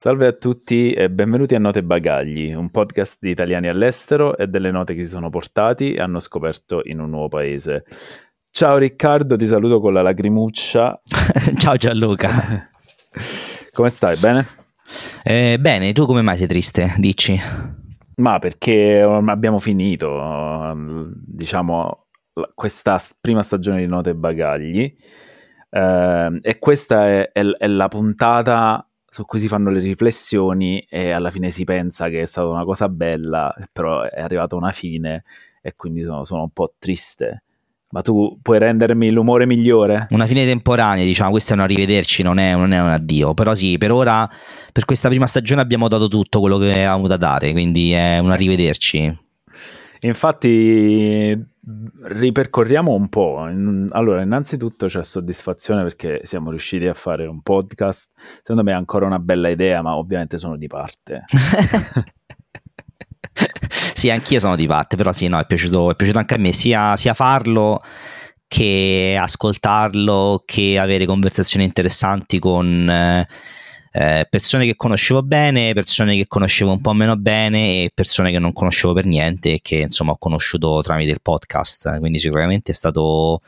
Salve a tutti e benvenuti a Note Bagagli, un podcast di italiani all'estero e delle note che si sono portati e hanno scoperto in un nuovo paese. Ciao Riccardo, ti saluto con la lacrimuccia. Ciao Gianluca. come stai? Bene? Eh, bene, tu come mai sei triste? Dici. Ma perché abbiamo finito, diciamo, questa prima stagione di Note Bagagli eh, e questa è, è, è la puntata su cui si fanno le riflessioni e alla fine si pensa che è stata una cosa bella, però è arrivata una fine e quindi sono, sono un po' triste. Ma tu puoi rendermi l'umore migliore? Una fine temporanea, diciamo, questo è un arrivederci, non è, non è un addio. Però sì, per ora, per questa prima stagione abbiamo dato tutto quello che avevamo da dare, quindi è un arrivederci. Infatti, ripercorriamo un po'. Allora, innanzitutto c'è soddisfazione perché siamo riusciti a fare un podcast. Secondo me è ancora una bella idea, ma ovviamente sono di parte. sì, anch'io sono di parte, però sì, no, è piaciuto, è piaciuto anche a me sia, sia farlo che ascoltarlo, che avere conversazioni interessanti con... Eh, eh, persone che conoscevo bene, persone che conoscevo un po' meno bene e persone che non conoscevo per niente e che insomma ho conosciuto tramite il podcast. Quindi sicuramente è stato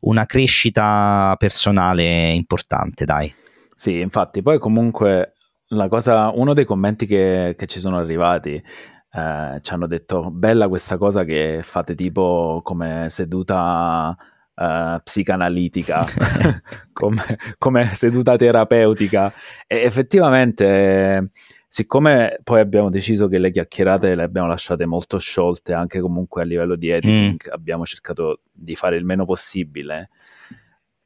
una crescita personale importante, dai. Sì, infatti, poi comunque la cosa, uno dei commenti che, che ci sono arrivati eh, ci hanno detto bella questa cosa che fate tipo come seduta uh, psicanalitica, come, come, seduta terapeutica. E effettivamente, siccome poi abbiamo deciso che le chiacchierate le abbiamo lasciate molto sciolte, anche comunque a livello di editing, mm. abbiamo cercato di fare il meno possibile.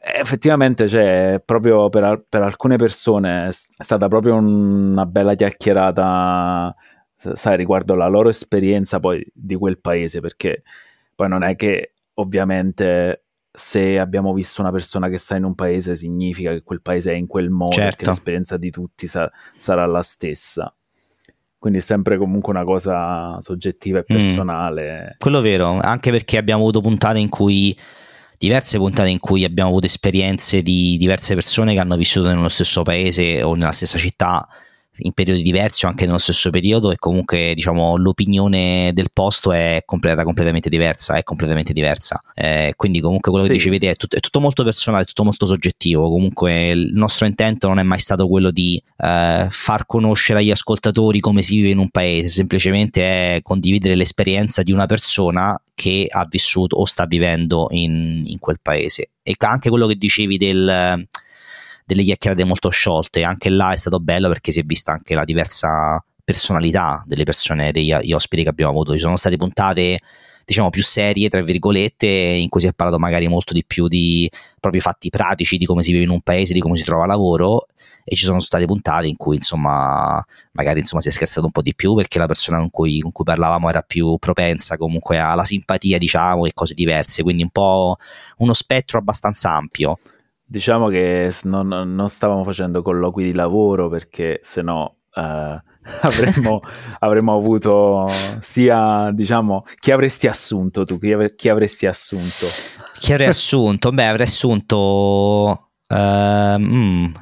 Effettivamente, cioè, proprio per, per alcune persone è stata proprio una bella chiacchierata, sai, riguardo la loro esperienza poi di quel paese, perché poi non è che ovviamente se abbiamo visto una persona che sta in un paese significa che quel paese è in quel modo, certo. che l'esperienza di tutti sa- sarà la stessa. Quindi è sempre comunque una cosa soggettiva e mm. personale. Mm, quello vero, anche perché abbiamo avuto puntate in cui diverse puntate in cui abbiamo avuto esperienze di diverse persone che hanno vissuto nello stesso paese o nella stessa città in periodi diversi o anche nello stesso periodo e comunque diciamo l'opinione del posto è era completamente diversa, è completamente diversa. Eh, quindi comunque quello che sì. dicevi è, tut- è, tutto molto personale, è tutto molto soggettivo. Comunque il nostro intento non è mai stato quello di eh, far conoscere agli ascoltatori come si vive in un paese, semplicemente è condividere l'esperienza di una persona che ha vissuto o sta vivendo in, in quel paese. E anche quello che dicevi del delle chiacchierate molto sciolte. Anche là è stato bello perché si è vista anche la diversa personalità delle persone, degli ospiti che abbiamo avuto. Ci sono state puntate diciamo più serie, tra virgolette, in cui si è parlato magari molto di più di propri fatti pratici, di come si vive in un paese, di come si trova lavoro e ci sono state puntate in cui insomma magari insomma si è scherzato un po' di più perché la persona con cui, con cui parlavamo era più propensa comunque alla simpatia diciamo e cose diverse, quindi un po' uno spettro abbastanza ampio. Diciamo che non, non stavamo facendo colloqui di lavoro perché se no eh, avremmo, avremmo, avuto sia, diciamo, chi avresti assunto tu? Chi, av- chi avresti assunto? Chi avrei assunto? Beh, avrei assunto... Uh, mm,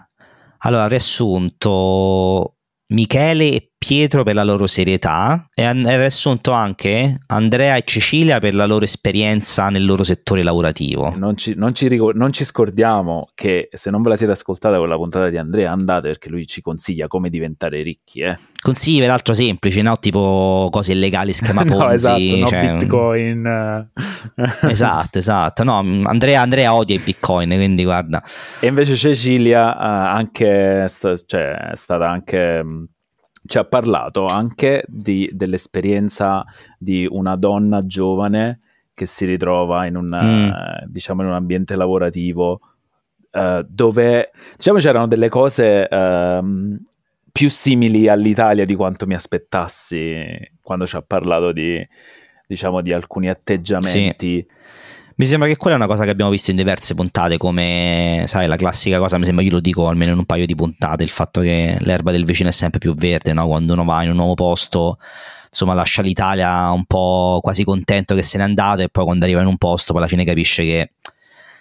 allora, avrei assunto Michele e Pietro per la loro serietà e avrei assunto anche Andrea e Cecilia per la loro esperienza nel loro settore lavorativo. Non ci, non ci, non ci scordiamo che se non ve la siete ascoltata con la puntata di Andrea andate perché lui ci consiglia come diventare ricchi. Eh. Consigli peraltro semplici, no? tipo cose illegali, schema Ponzi. no, esatto, no, cioè, Bitcoin. esatto, esatto. No, Andrea, Andrea, odia i Bitcoin, quindi guarda. E invece Cecilia uh, anche, sta, cioè, è stata anche ci ha parlato anche di, dell'esperienza di una donna giovane che si ritrova in un, mm. uh, diciamo, in un ambiente lavorativo uh, dove diciamo c'erano delle cose uh, più simili all'Italia di quanto mi aspettassi quando ci ha parlato di, diciamo, di alcuni atteggiamenti. Sì mi sembra che quella è una cosa che abbiamo visto in diverse puntate, come sai, la classica cosa, mi sembra io lo dico almeno in un paio di puntate, il fatto che l'erba del vicino è sempre più verde, no? quando uno va in un nuovo posto, insomma, lascia l'Italia un po' quasi contento che se n'è andato e poi quando arriva in un posto, poi alla fine capisce che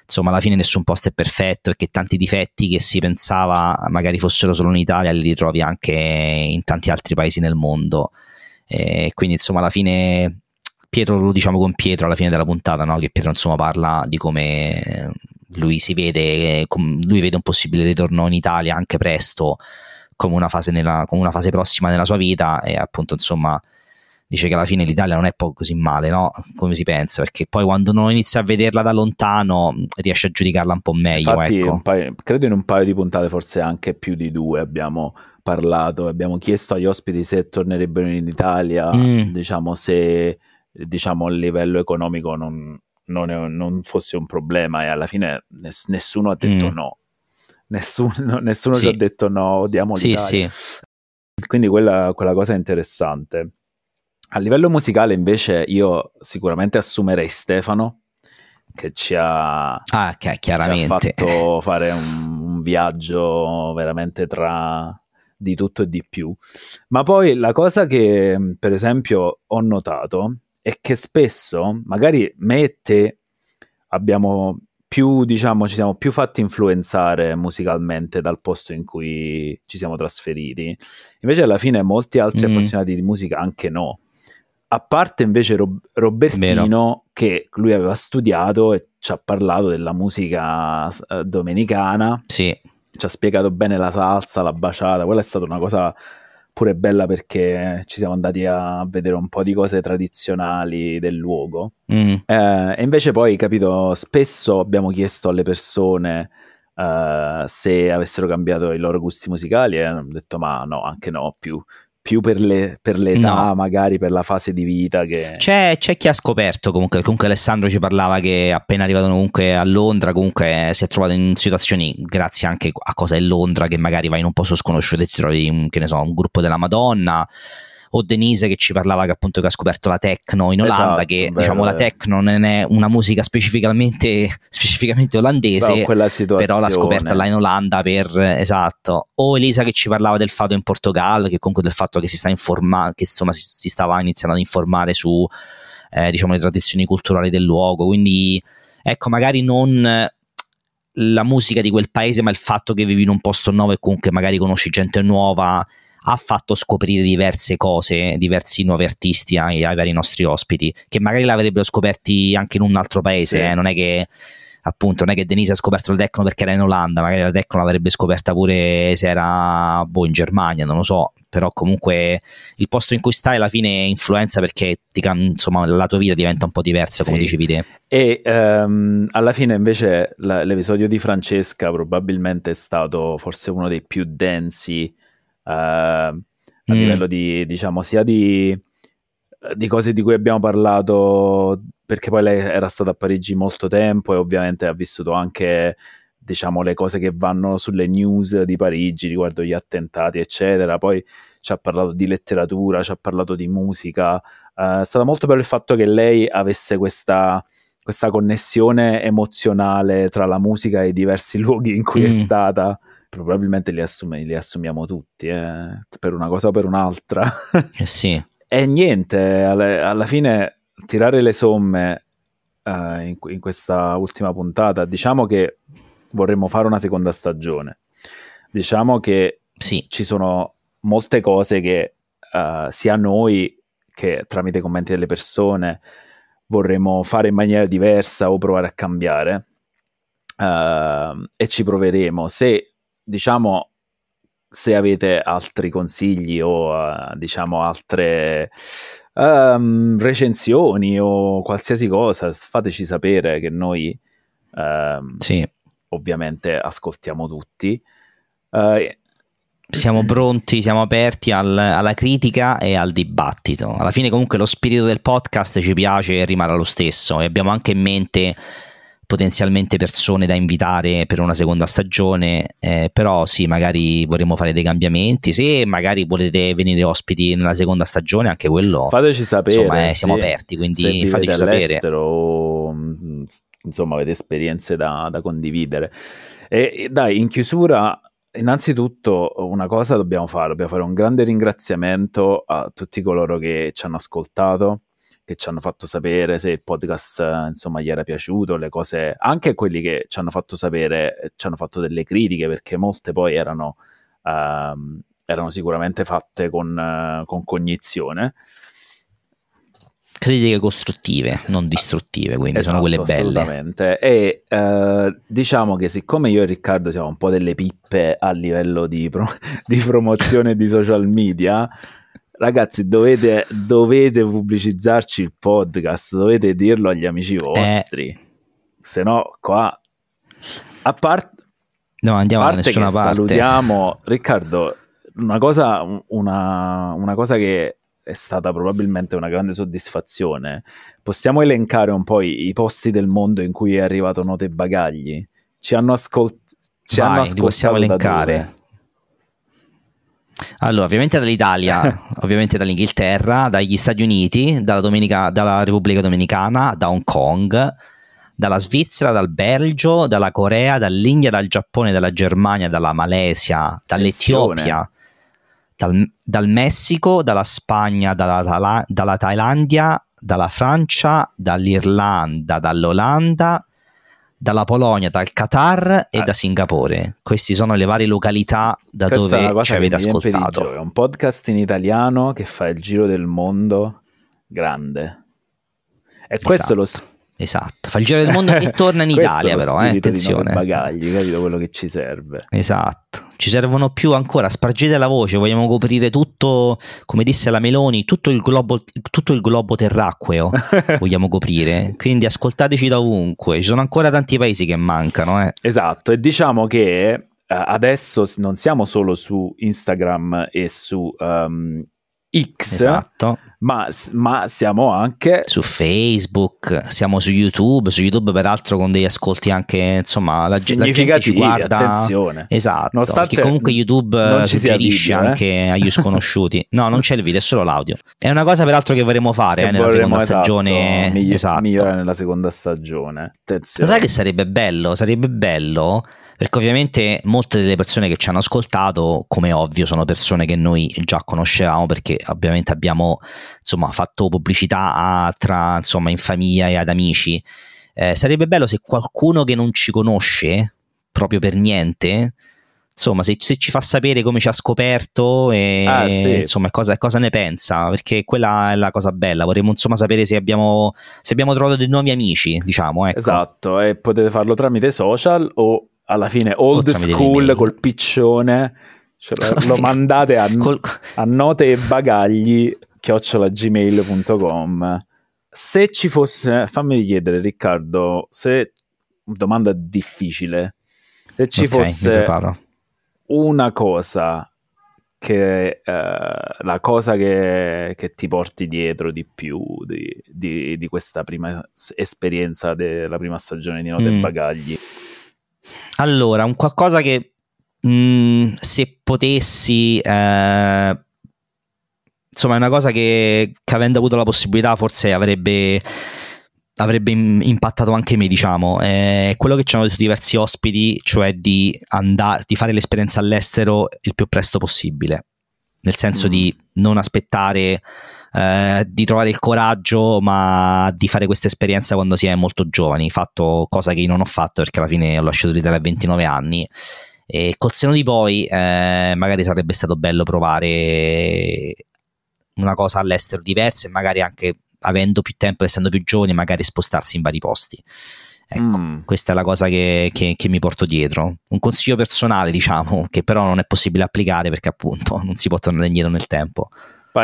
insomma alla fine nessun posto è perfetto e che tanti difetti che si pensava magari fossero solo in Italia li ritrovi anche in tanti altri paesi nel mondo. E quindi insomma alla fine Pietro lo diciamo con Pietro alla fine della puntata, no? che Pietro insomma parla di come lui si vede, lui vede un possibile ritorno in Italia anche presto come una fase, nella, come una fase prossima nella sua vita e appunto insomma dice che alla fine l'Italia non è poi così male, no? Come si pensa, perché poi quando uno inizia a vederla da lontano riesce a giudicarla un po' meglio. Infatti, ecco. paio, credo in un paio di puntate, forse anche più di due, abbiamo parlato, abbiamo chiesto agli ospiti se tornerebbero in Italia, mm. diciamo se diciamo, a livello economico non, non, è, non, fosse un problema e alla fine ness- nessuno ha detto mm. no. Nessuno, nessuno sì. ci ha detto no, odiamo l'Italia. Sì, sì. Quindi quella, quella cosa è interessante. A livello musicale, invece, io sicuramente assumerei Stefano, che ci ha, ah, che ci ha fatto fare un, un, viaggio veramente tra di tutto e di più. Ma poi la cosa che, per esempio, ho notato è che spesso, magari me e te abbiamo più, diciamo, ci siamo più fatti influenzare musicalmente dal posto in cui ci siamo trasferiti. Invece, alla fine, molti altri mm. appassionati di musica anche no a parte invece Rob- Robertino Vero. che lui aveva studiato e ci ha parlato della musica uh, domenicana sì. ci ha spiegato bene la salsa, la baciata quella è stata una cosa pure bella perché ci siamo andati a vedere un po' di cose tradizionali del luogo mm. eh, e invece poi capito spesso abbiamo chiesto alle persone uh, se avessero cambiato i loro gusti musicali e hanno detto ma no anche no più più per, le, per l'età, no. magari per la fase di vita. Che... C'è, c'è, chi ha scoperto comunque, comunque Alessandro ci parlava che appena arrivato comunque a Londra, comunque si è trovato in situazioni, grazie anche a cosa è Londra, che magari vai in un posto sconosciuto e ti trovi, che ne so, un gruppo della Madonna o Denise che ci parlava che appunto che ha scoperto la techno in Olanda, esatto, che vero, diciamo vero. la techno non è una musica specificamente, specificamente olandese, però l'ha scoperta là in Olanda per, esatto. O Elisa che ci parlava del fatto in Portogallo, che comunque del fatto che si sta informando, che insomma si, si, stava iniziando ad informare su eh, diciamo le tradizioni culturali del luogo, quindi ecco magari non la musica di quel paese, ma il fatto che vivi in un posto nuovo e comunque magari conosci gente nuova ha fatto scoprire diverse cose, diversi nuovi artisti ai, ai vari nostri ospiti, che magari l'avrebbero scoperti anche in un altro paese, sì. eh? non è che appunto non è che Denise ha scoperto la Tecno perché era in Olanda, magari la Tecno l'avrebbe scoperta pure se era boh, in Germania, non lo so, però comunque il posto in cui stai alla fine influenza perché ti, insomma, la tua vita diventa un po' diversa, come sì. dicevi te. E um, alla fine invece la, l'episodio di Francesca probabilmente è stato forse uno dei più densi a mm. livello di, diciamo, sia di, di, cose di cui abbiamo parlato, perché poi lei era stata a Parigi molto tempo e ovviamente ha vissuto anche diciamo le cose che vanno sulle news di Parigi riguardo gli attentati eccetera poi ci ha parlato di letteratura ci ha parlato di musica uh, è stato molto bello il fatto che lei avesse questa questa connessione emozionale tra la musica e i diversi luoghi in cui mm. è stata probabilmente li, assume, li assumiamo tutti, eh, per una cosa o per un'altra. Eh sì. e niente, alla, alla, fine tirare le somme uh, in, in, questa ultima puntata, diciamo che vorremmo fare una seconda stagione. Diciamo che sì. ci sono molte cose che uh, sia noi che tramite i commenti delle persone vorremmo fare in maniera diversa o provare a cambiare. Uh, e ci proveremo. Se diciamo, se avete altri consigli o uh, diciamo altre um, recensioni o qualsiasi cosa, fateci sapere che noi um, sì. ovviamente ascoltiamo tutti. Uh, siamo pronti, siamo aperti al, alla critica e al dibattito. Alla fine comunque lo spirito del podcast ci piace e rimane lo stesso e abbiamo anche in mente potenzialmente persone da invitare per una seconda stagione, eh, però sì, magari vorremmo fare dei cambiamenti, se magari volete venire ospiti nella seconda stagione, anche quello fateci sapere, insomma, eh, siamo sì, aperti, quindi fateci sapere. O, insomma, avete esperienze da, da condividere. E, e dai, in chiusura innanzitutto una cosa dobbiamo fare, dobbiamo fare un grande ringraziamento a tutti coloro che ci hanno ascoltato, che ci hanno fatto sapere se il podcast insomma gli era piaciuto, le cose, anche quelli che ci hanno fatto sapere, ci hanno fatto delle critiche perché molte poi erano, uh, erano sicuramente fatte con, uh, con cognizione critiche costruttive, non distruttive, quindi esatto, sono quelle belle. Assolutamente. E eh, diciamo che siccome io e Riccardo siamo un po' delle pippe a livello di, pro- di promozione di social media, ragazzi, dovete, dovete, pubblicizzarci il podcast, dovete dirlo agli amici eh. vostri. Eh. Se no, qua a parte. No, andiamo parte da nessuna parte. Salutiamo Riccardo. Una cosa, una, una cosa che è stata probabilmente una grande soddisfazione. Possiamo elencare un po' i, i posti del mondo in cui è arrivato Note Bagagli? Ci hanno, ascolt- ci Vai, hanno ascoltato. possiamo elencare. Allora, ovviamente dall'Italia, ovviamente dall'Inghilterra, dagli Stati Uniti, dalla, Dominica, dalla Repubblica Dominicana, da Hong Kong, dalla Svizzera, dal Belgio, dalla Corea, dall'India, dal Giappone, dalla Germania, dalla Malesia, dall'Etiopia, dal, dal Messico, dalla Spagna, dalla, dalla Thailandia, dalla Francia, dall'Irlanda, dall'Olanda, dalla Polonia, dal Qatar e ah. da Singapore. Queste sono le varie località da Questa dove ci avete ascoltato. È un podcast in italiano che fa il giro del mondo grande. E esatto. questo lo spazio Esatto, fa il giro del mondo e torna in Italia però, eh, attenzione. bagagli, capito quello che ci serve. Esatto, ci servono più ancora, spargete la voce, vogliamo coprire tutto, come disse la Meloni, tutto il globo, tutto il globo terracqueo vogliamo coprire, quindi ascoltateci da ovunque, ci sono ancora tanti paesi che mancano. Eh. Esatto, e diciamo che eh, adesso non siamo solo su Instagram e su um, X, esatto. ma, ma, siamo anche su Facebook, siamo su YouTube, su YouTube peraltro con degli ascolti anche, insomma, la, la gente ci guarda. Attenzione. Esatto, Nonostante comunque YouTube suggerisce video, eh? anche agli sconosciuti. No, non c'è il video, è solo l'audio. È una cosa peraltro che vorremmo fare che eh, nella seconda esatto, stagione. Migli- esatto. Migliore nella seconda stagione. Attenzione. Lo sai che sarebbe bello? Sarebbe bello perché ovviamente molte delle persone che ci hanno ascoltato, come ovvio, sono persone che noi già conoscevamo perché ovviamente abbiamo insomma, fatto pubblicità a, tra, insomma, in famiglia e ad amici. Eh, sarebbe bello se qualcuno che non ci conosce proprio per niente insomma, se, se, ci fa sapere come ci ha scoperto e ah, sì. insomma, cosa, cosa, ne pensa, perché quella è la cosa bella. Vorremmo insomma sapere se abbiamo, se abbiamo trovato dei nuovi amici, diciamo. Ecco. Esatto, e potete farlo tramite social o alla fine old school col piccione cioè, lo, mandate a, Col... a note e bagagli chiocciolagmail.com se ci fosse fammi chiedere Riccardo se domanda difficile se ci okay, fosse una cosa che uh, la cosa che, che, ti porti dietro di più di, di, di questa prima esperienza della prima stagione di Note mm. e Bagagli allora, un qualcosa che mh, mm, se potessi... Eh, insomma, è una cosa che, che, avendo avuto la possibilità forse avrebbe avrebbe impattato anche me, diciamo. È quello che ci hanno detto diversi ospiti, cioè di, andare, di fare l'esperienza all'estero il più presto possibile. Nel senso mm. di non aspettare eh, di trovare il coraggio, ma di fare questa esperienza quando si è molto giovani, fatto cosa che io non ho fatto perché alla fine ho lasciato l'Italia a 29 anni. E col seno di poi, eh, magari sarebbe stato bello provare una cosa all'estero diversa e magari anche avendo più tempo, essendo più giovani, magari spostarsi in vari posti. Ecco, mm. questa è la cosa che, che, che, mi porto dietro. Un consiglio personale, diciamo, che però non è possibile applicare perché appunto non si può tornare indietro nel tempo.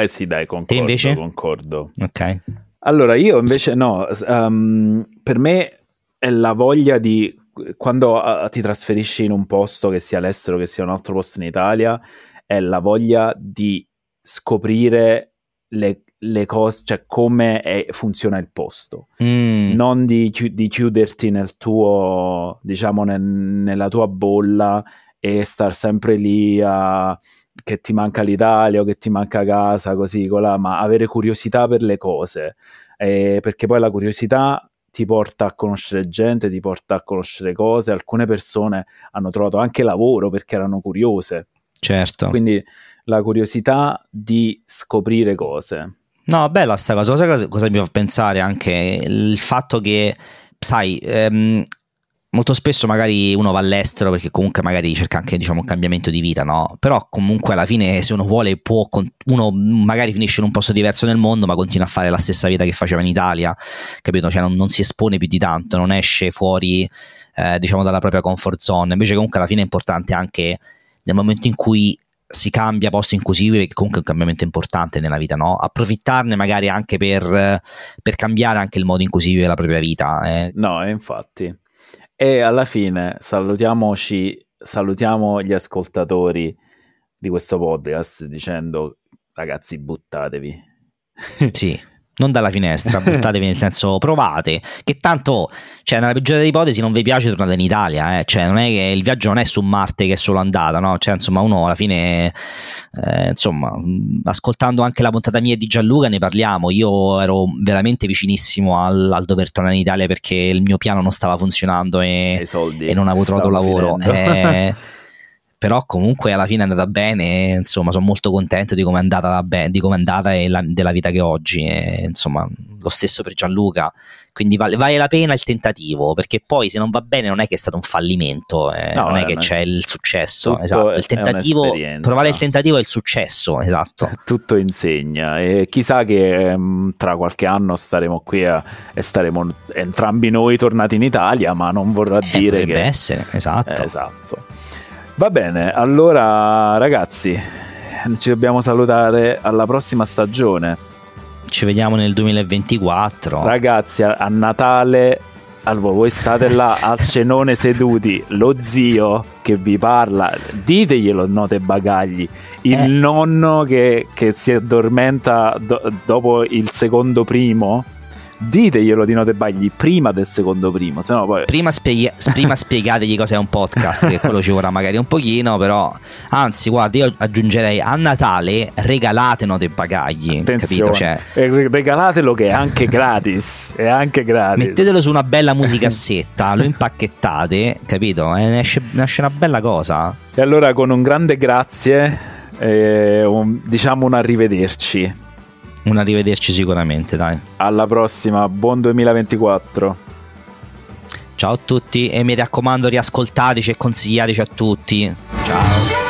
Sì, dai, concordo. invece? concordo. Ok. Allora, io invece no, um, per me è la voglia di quando uh, ti trasferisci in un posto che sia all'estero, che sia un altro posto in Italia, è la voglia di scoprire le, le cose, cioè come è, funziona il posto, mm. non di, di, chiuderti nel tuo, diciamo, nel, nella tua bolla e star sempre lì a che ti manca l'Italia o che ti manca casa, così, colà, ma avere curiosità per le cose, eh, perché poi la curiosità ti porta a conoscere gente, ti porta a conoscere cose, alcune persone hanno trovato anche lavoro perché erano curiose. Certo. Quindi la curiosità di scoprire cose. No, bella sta cosa. Cosa, cosa mi fa pensare anche il fatto che, sai, ehm, molto spesso magari uno va all'estero perché comunque magari cerca anche diciamo, un cambiamento di vita, no? Però comunque alla fine se uno vuole può, uno magari finisce in un posto diverso nel mondo ma continua a fare la stessa vita che faceva in Italia, capito? Cioè non, non si espone più di tanto, non esce fuori eh, diciamo dalla propria comfort zone, invece comunque alla fine è importante anche nel momento in cui si cambia posto in cui si vive, che comunque è un cambiamento importante nella vita, no? Approfittarne magari anche per, per cambiare anche il modo in cui si vive la propria vita. Eh. No, infatti. E alla fine salutiamoci, salutiamo gli ascoltatori di questo podcast dicendo ragazzi buttatevi. Sì, non dalla finestra, buttatevi nel senso provate, che tanto, cioè nella peggiore delle ipotesi non vi piace tornate in Italia, eh? cioè non è che il viaggio non è su Marte che è solo andata, no? Cioè insomma uno alla fine, eh, insomma, ascoltando anche la puntata mia di Gianluca ne parliamo, io ero veramente vicinissimo al, al dover tornare in Italia perché il mio piano non stava funzionando e, e non avevo trovato lavoro. Eh, però comunque alla fine è andata bene, insomma sono molto contento di come è andata, be- di come è andata e la- della vita che ho oggi, e, insomma lo stesso per Gianluca, quindi vale, vale, la pena il tentativo, perché poi se non va bene non è che è stato un fallimento, eh, no, non è che c'è il successo, esatto, il tentativo, provare il tentativo è il successo, esatto. Tutto insegna e chissà che ehm, tra qualche anno staremo qui a, e staremo entrambi noi tornati in Italia, ma non vorrà eh, dire che... essere, esatto. Eh, esatto. Va bene, allora ragazzi, ci dobbiamo salutare alla prossima stagione. Ci vediamo nel 2024. Ragazzi, a, a Natale allora, voi state là al cenone seduti, lo zio che vi parla, diteglielo note bagagli, il eh. nonno che, che, si addormenta do, dopo il secondo primo diteglielo di Note Bagli prima del secondo primo, se no poi... Prima, spiega- prima spiegategli cos'è un podcast, che quello ci vorrà magari un pochino, però... Anzi, guarda, io aggiungerei a Natale regalate Note Bagagli, Attenzione. capito? Cioè, regalatelo che è anche gratis, è anche gratis. Mettetelo su una bella musicassetta, lo impacchettate, capito? E ne esce, una bella cosa. E allora con un grande grazie, eh, un, diciamo un arrivederci un arrivederci sicuramente, dai. Alla prossima, buon 2024. Ciao a tutti e mi raccomando riascoltateci e consigliateci a tutti. Ciao.